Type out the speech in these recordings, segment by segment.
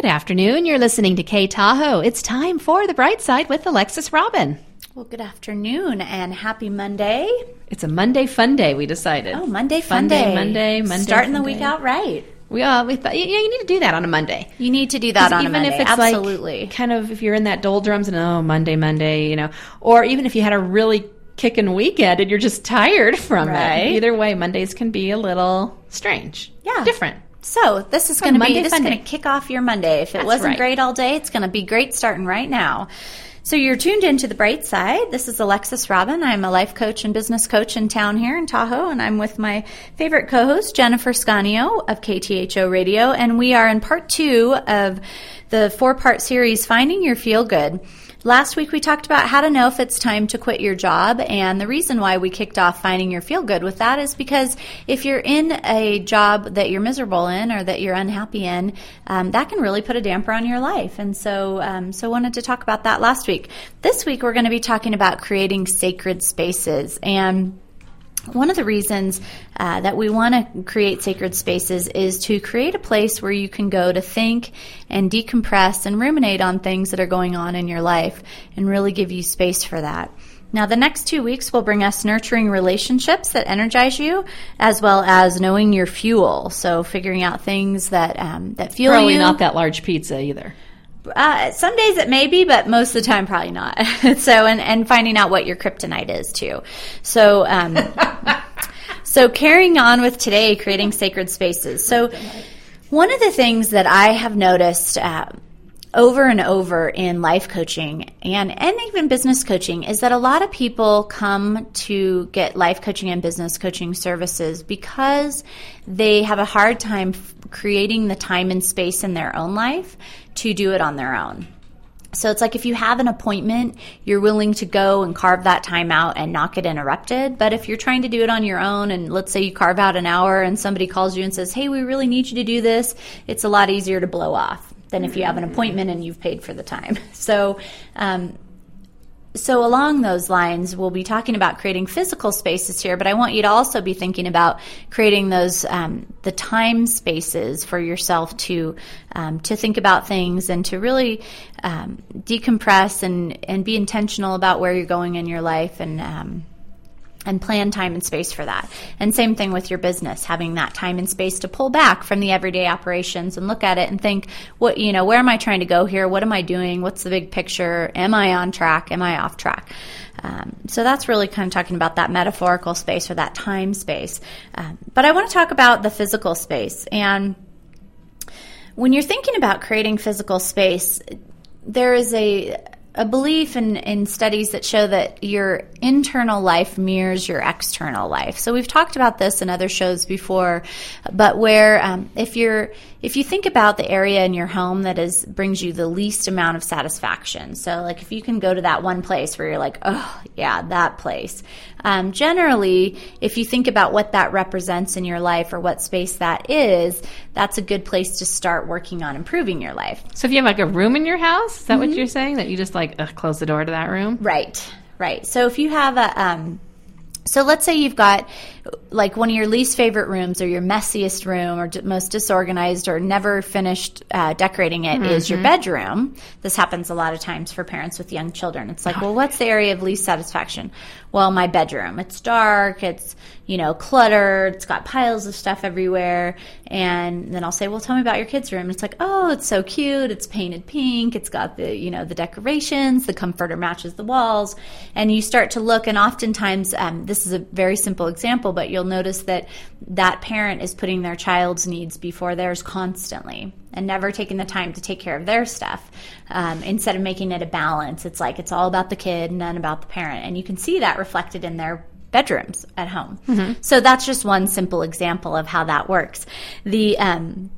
Good afternoon. You're listening to K Tahoe. It's time for The Bright Side with Alexis Robin. Well, good afternoon and happy Monday. It's a Monday fun day, we decided. Oh, Monday fun, Monday, day. Monday, Monday. Starting the week out right. We, all we thought, yeah, you need to do that on a Monday. You need to do that on even a Monday. if it's Absolutely. like kind of if you're in that doldrums and oh Monday, Monday, you know, or even if you had a really kicking weekend and you're just tired from Right. it. Either way, Mondays can be a little strange. Yeah. Different. so this is going to be this is going to kick off your Monday. If it That's wasn't right. great all day, it's going to be great starting right now. So you're tuned into the bright side. This is Alexis Robin. I'm a life coach and business coach in town here in Tahoe, and I'm with my favorite co-host Jennifer Scanio of KTHO Radio, and we are in part two of the four-part series "Finding Your Feel Good." Last week we talked about how to know if it's time to quit your job, and the reason why we kicked off finding your feel good with that is because if you're in a job that you're miserable in or that you're unhappy in, um, that can really put a damper on your life. And so, um, so wanted to talk about that last week. This week we're going to be talking about creating sacred spaces and. One of the reasons uh, that we want to create sacred spaces is to create a place where you can go to think and decompress and ruminate on things that are going on in your life and really give you space for that. Now, the next two weeks will bring us nurturing relationships that energize you, as well as knowing your fuel. So, figuring out things that um, that fuel Probably you. Probably not that large pizza either. Uh, some days it may be, but most of the time probably not. so, and, and finding out what your kryptonite is too. So, um, so carrying on with today, creating sacred spaces. So, one of the things that I have noticed uh, over and over in life coaching and, and even business coaching is that a lot of people come to get life coaching and business coaching services because they have a hard time creating the time and space in their own life to do it on their own. So it's like if you have an appointment, you're willing to go and carve that time out and not get interrupted. But if you're trying to do it on your own, and let's say you carve out an hour and somebody calls you and says, Hey, we really need you to do this, it's a lot easier to blow off than if you have an appointment and you've paid for the time. So, um, so along those lines, we'll be talking about creating physical spaces here, but I want you to also be thinking about creating those um, the time spaces for yourself to um, to think about things and to really um, decompress and and be intentional about where you're going in your life and. And plan time and space for that. And same thing with your business, having that time and space to pull back from the everyday operations and look at it and think, what, you know, where am I trying to go here? What am I doing? What's the big picture? Am I on track? Am I off track? Um, so that's really kind of talking about that metaphorical space or that time space. Um, but I want to talk about the physical space. And when you're thinking about creating physical space, there is a a belief in, in studies that show that your internal life mirrors your external life. So we've talked about this in other shows before, but where um, if you're if you think about the area in your home that is brings you the least amount of satisfaction, so like if you can go to that one place where you're like, oh yeah, that place. Um, generally, if you think about what that represents in your life or what space that is, that's a good place to start working on improving your life. So if you have like a room in your house, is that Mm-hmm. what you're saying? That you just like ugh, close the door to that room? Right, right. So if you have a, um, so let's say you've got like one of your least favorite rooms or your messiest room or d- most disorganized or never finished uh, decorating it is your bedroom. This happens a lot of times for parents with young children. It's like, well, what's the area of least satisfaction? Well, my bedroom. It's dark. It's, you know, cluttered. It's got piles of stuff everywhere. And then I'll say, well, tell me about your kids' room. And it's like, oh, it's so cute. It's painted pink. It's got the, you know, the decorations. The comforter matches the walls. And you start to look, and oftentimes, um, this is a very simple example, but you'll notice that that parent is putting their child's needs before theirs constantly and never taking the time to take care of their stuff. Um, instead of making it a balance, it's like it's all about the kid, none about the parent. And you can see that reflected in their bedrooms at home. So that's just one simple example of how that works. The um,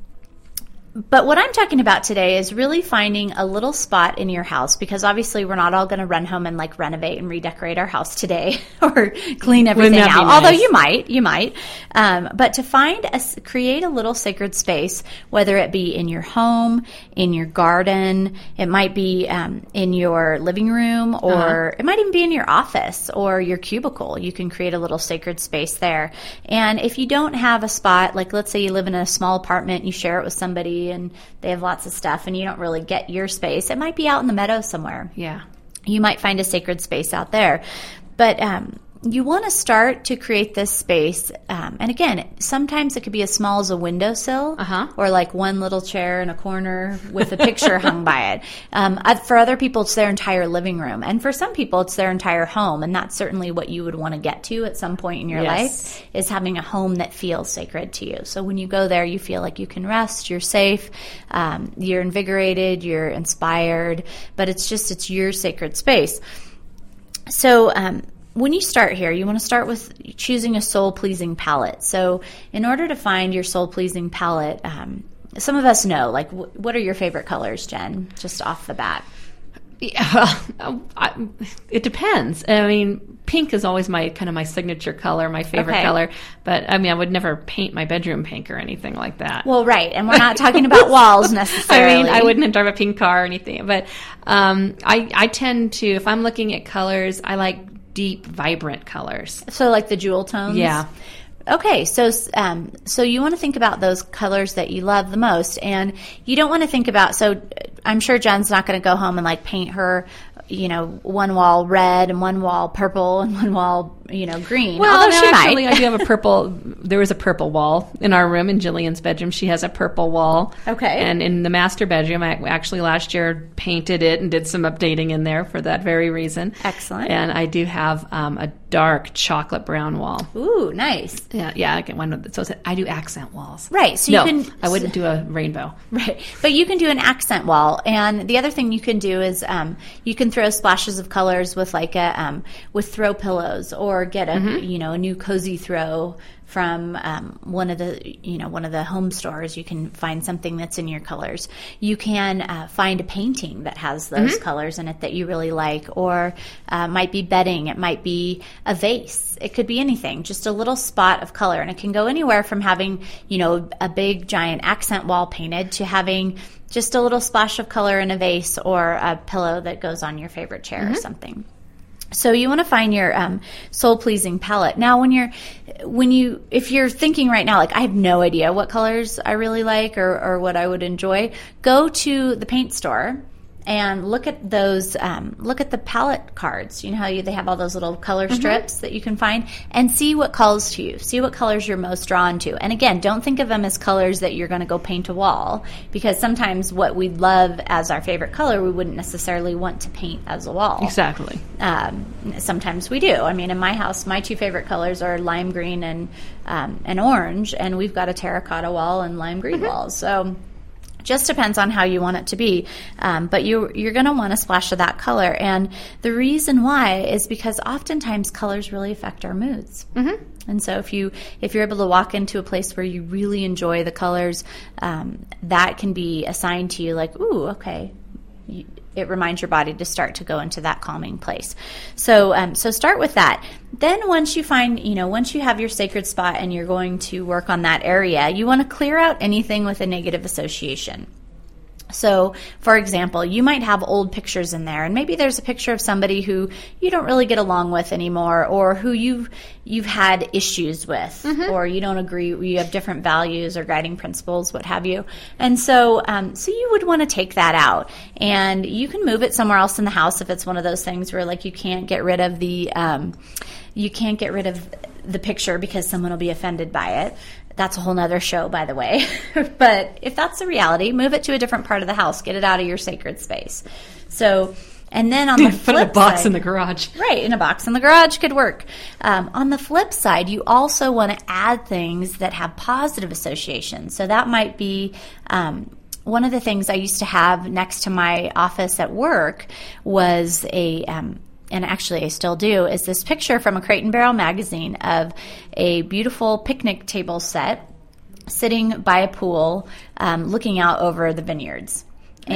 but what I'm talking about today is really finding a little spot in your house because obviously we're not all going to run home and like renovate and redecorate our house today or clean everything out. nice? Although you might, you might. Um, but to find a create a little sacred space, whether it be in your home, in your garden, it might be um, in your living room, or it might even be in your office or your cubicle. You can create a little sacred space there. And if you don't have a spot, like let's say you live in a small apartment, you share it with somebody and they have lots of stuff and you don't really get your space. It might be out in the meadow somewhere. Yeah. You might find a sacred space out there. But um, you want to start to create this space. Um, and again, sometimes it could be as small as a windowsill Uh-huh. or like one little chair in a corner with a picture hung by it. Um, uh, for other people, it's their entire living room. And for some people, it's their entire home. And that's certainly what you would want to get to at some point in your Yes. life is having a home that feels sacred to you. So when you go there, you feel like you can rest, you're safe, um, you're invigorated, you're inspired, but it's just, it's your sacred space. So, um, when you start here, you want to start with choosing a soul pleasing palette. So, in order to find your soul pleasing palette, um, some of us know, like, wh- what are your favorite colors, Jen, just off the bat? Yeah, I, it depends. I mean, pink is always my kind of my signature color, my favorite Okay. color. But I mean, I would never paint my bedroom pink or anything like that. Well, right. And we're not talking about walls I necessarily. mean, I wouldn't drive a pink car or anything. But um, I, I tend to, if I'm looking at colors, I like deep, vibrant colors. So, like the jewel tones? Yeah. Okay, so um, so you want to think about those colors that you love the most, and you don't want to think about. So I'm sure Jen's not going to go home and like paint her, you know, one wall red and one wall purple and one wall, you know, green. Well, Although no, actually. I do have a purple. There was a purple wall in our room in Jillian's bedroom. She has a purple wall. Okay. And in the master bedroom, I actually last year painted it and did some updating in there for that very reason. Excellent. And I do have um, a dark chocolate brown wall. Ooh, nice. Yeah, yeah. I get one. So I do accent walls. Right. So no, you can. I wouldn't do a rainbow. Right. But you can do an accent wall. And the other thing you can do is um, you can throw splashes of colors with like a um, with throw pillows or get a you know a new cozy throw from um, one of the you know one of the home stores. You can find something that's in your colors. You can uh, find a painting that has those colors in it that you really like, or uh, might be bedding. It might be a vase. It could be anything. Just a little spot of color, and it can go anywhere from having you know a big giant accent wall painted to having just a little splash of color in a vase or a pillow that goes on your favorite chair or something. So you want to find your um, soul pleasing palette. Now, when you're, when you, if you're thinking right now, like I have no idea what colors I really like or, or what I would enjoy, go to the paint store and look at those. Um, look at the palette cards. You know how you, they have all those little color strips that you can find, and see what calls to you. See what colors you're most drawn to. And again, don't think of them as colors that you're going to go paint a wall, because sometimes what we love as our favorite color, we wouldn't necessarily want to paint as a wall. Exactly. Um, sometimes we do. I mean, in my house, my two favorite colors are lime green and um, and orange, and we've got a terracotta wall and lime green walls. So just depends on how you want it to be. Um, but you you're going to want a splash of that color, and the reason why is because oftentimes colors really affect our moods. Mm-hmm. And so if you if you're able to walk into a place where you really enjoy the colors, um, that can be assigned to you. Like, ooh, okay, it reminds your body to start to go into that calming place. So, um, so start with that. Then, once you find, you know, once you have your sacred spot and you're going to work on that area, you want to clear out anything with a negative association. So, for example, you might have old pictures in there, and maybe there's a picture of somebody who you don't really get along with anymore, or who you've you've had issues with, or you don't agree, you have different values or guiding principles, what have you. And so, um, so you would want to take that out, and you can move it somewhere else in the house if it's one of those things where like you can't get rid of the um, you can't get rid of the picture because someone will be offended by it. That's a whole nother show, by the way. but if that's the reality, move it to a different part of the house. Get it out of your sacred space. So, and then on the Put flip a box side, in the garage. Right, in a box in the garage could work. Um, on the flip side, you also want to add things that have positive associations. So that might be um, one of the things I used to have next to my office at work was a. Um, and actually, I still do, is this picture from a Crate and Barrel magazine of a beautiful picnic table set sitting by a pool, um, looking out over the vineyards.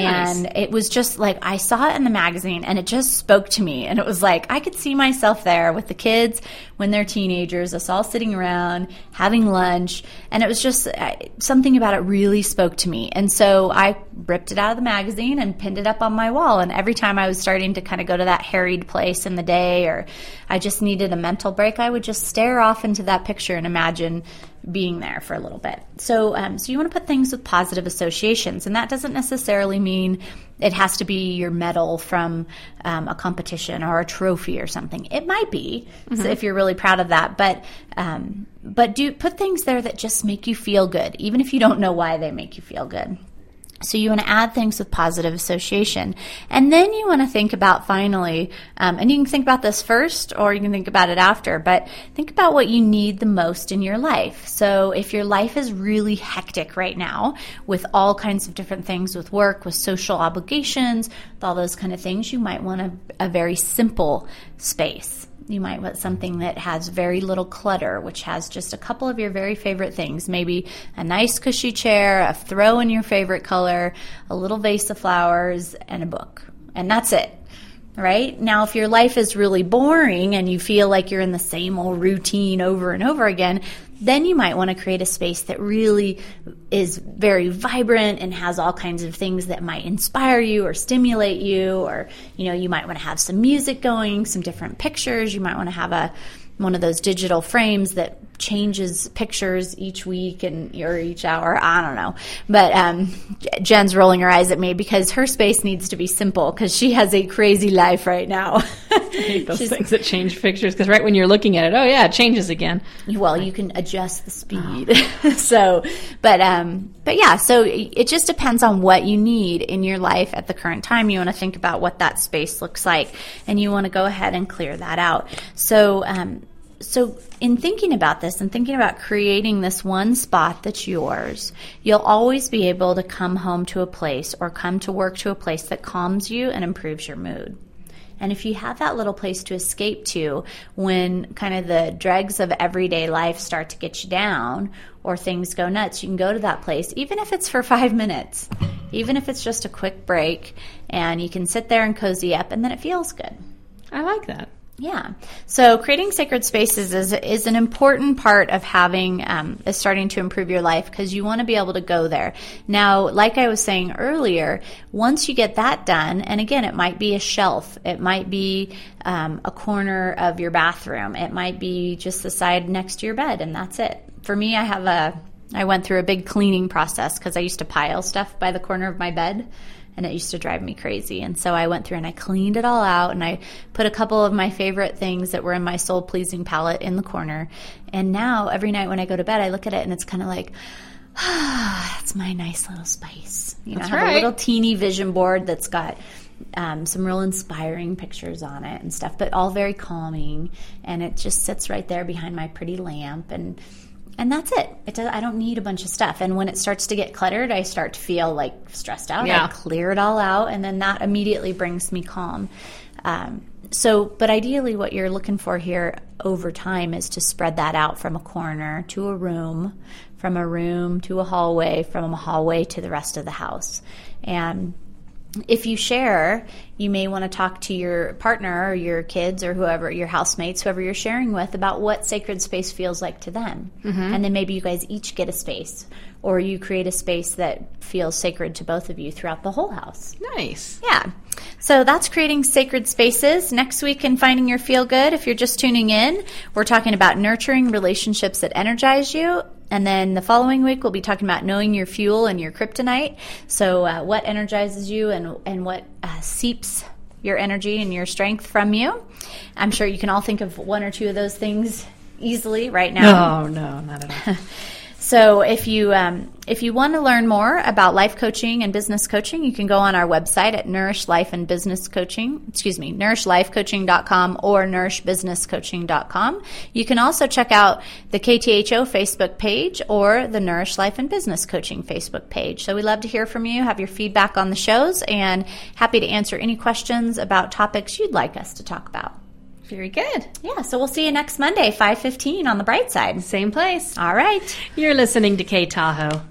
Nice. And it was just like I saw it in the magazine and it just spoke to me. And it was like I could see myself there with the kids when they're teenagers, us all sitting around having lunch. And it was just something about it really spoke to me. And so I ripped it out of the magazine and pinned it up on my wall. And every time I was starting to kind of go to that harried place in the day or I just needed a mental break, I would just stare off into that picture and imagine being there for a little bit. So, um, so you want to put things with positive associations, and that doesn't necessarily mean it has to be your medal from um, a competition or a trophy or something. It might be mm-hmm. so if you're really proud of that, but um, but do put things there that just make you feel good, even if you don't know why they make you feel good. So you want to add things with positive association. And then you want to think about finally, um, and you can think about this first or you can think about it after, but think about what you need the most in your life. So if your life is really hectic right now with all kinds of different things with work, with social obligations, with all those kind of things, you might want a, a very simple space. You might want something that has very little clutter, which has just a couple of your very favorite things. Maybe a nice cushy chair, a throw in your favorite color, a little vase of flowers, and a book. And that's it right? Now, if your life is really boring and you feel like you're in the same old routine over and over again, then you might want to create a space that really is very vibrant and has all kinds of things that might inspire you or stimulate you or you know you might want to have some music going some different pictures you might want to have a one of those digital frames that changes pictures each week and or each hour. I don't know, but um, Jen's rolling her eyes at me because her space needs to be simple because she has a crazy life right now. I hate those things that change pictures because right when you're looking at it, oh yeah, it changes again. Well, you can adjust the speed. Oh. so, but um, but yeah, so it just depends on what you need in your life at the current time. You want to think about what that space looks like, and you want to go ahead and clear that out. So um, so in thinking about this and thinking about creating this one spot that's yours, you'll always be able to come home to a place or come to work to a place that calms you and improves your mood. And if you have that little place to escape to when kind of the dregs of everyday life start to get you down or things go nuts, you can go to that place, even if it's for five minutes, even if it's just a quick break, and you can sit there and cozy up, and then it feels good. I like that. Yeah. So creating sacred spaces is is an important part of having um, is starting to improve your life because you want to be able to go there. Now, like I was saying earlier, once you get that done, and again, it might be a shelf, it might be um, a corner of your bathroom, it might be just the side next to your bed, and that's it. For me, I have a I went through a big cleaning process because I used to pile stuff by the corner of my bed and it used to drive me crazy. And so I went through and I cleaned it all out and I put a couple of my favorite things that were in my soul pleasing palette in the corner. And now every night when I go to bed, I look at it and it's kind of like, ah, that's my nice little space. You know, that's I have right. a little teeny vision board that's got um, some real inspiring pictures on it and stuff, but all very calming. And it just sits right there behind my pretty lamp. And and that's it. it does, I don't need a bunch of stuff. And when it starts to get cluttered, I start to feel like stressed out. Yeah. I clear it all out, and then that immediately brings me calm. Um, so, but ideally, what you're looking for here over time is to spread that out from a corner to a room, from a room to a hallway, from a hallway to the rest of the house. And if you share, you may want to talk to your partner or your kids or whoever, your housemates, whoever you're sharing with, about what sacred space feels like to them. Mm-hmm. And then maybe you guys each get a space, or you create a space that feels sacred to both of you throughout the whole house. Nice. Yeah. So that's creating sacred spaces. Next week in Finding Your Feel Good, if you're just tuning in, we're talking about nurturing relationships that energize you and then the following week, we'll be talking about knowing your fuel and your kryptonite. So, uh, what energizes you and, and what uh, seeps your energy and your strength from you. I'm sure you can all think of one or two of those things easily right now. No, no, not at all. So if you um, if you want to learn more about life coaching and business coaching, you can go on our website at Nourish Life and Business Coaching. Excuse me, nourishlifecoaching.com or nourishbusinesscoaching.com. You can also check out the KTHO Facebook page or the Nourish Life and Business Coaching Facebook page. So we love to hear from you, have your feedback on the shows, and happy to answer any questions about topics you'd like us to talk about. Very good. Yeah, so we'll see you next Monday, 5:15 on the bright side. Same place. All right. You're listening to K Tahoe.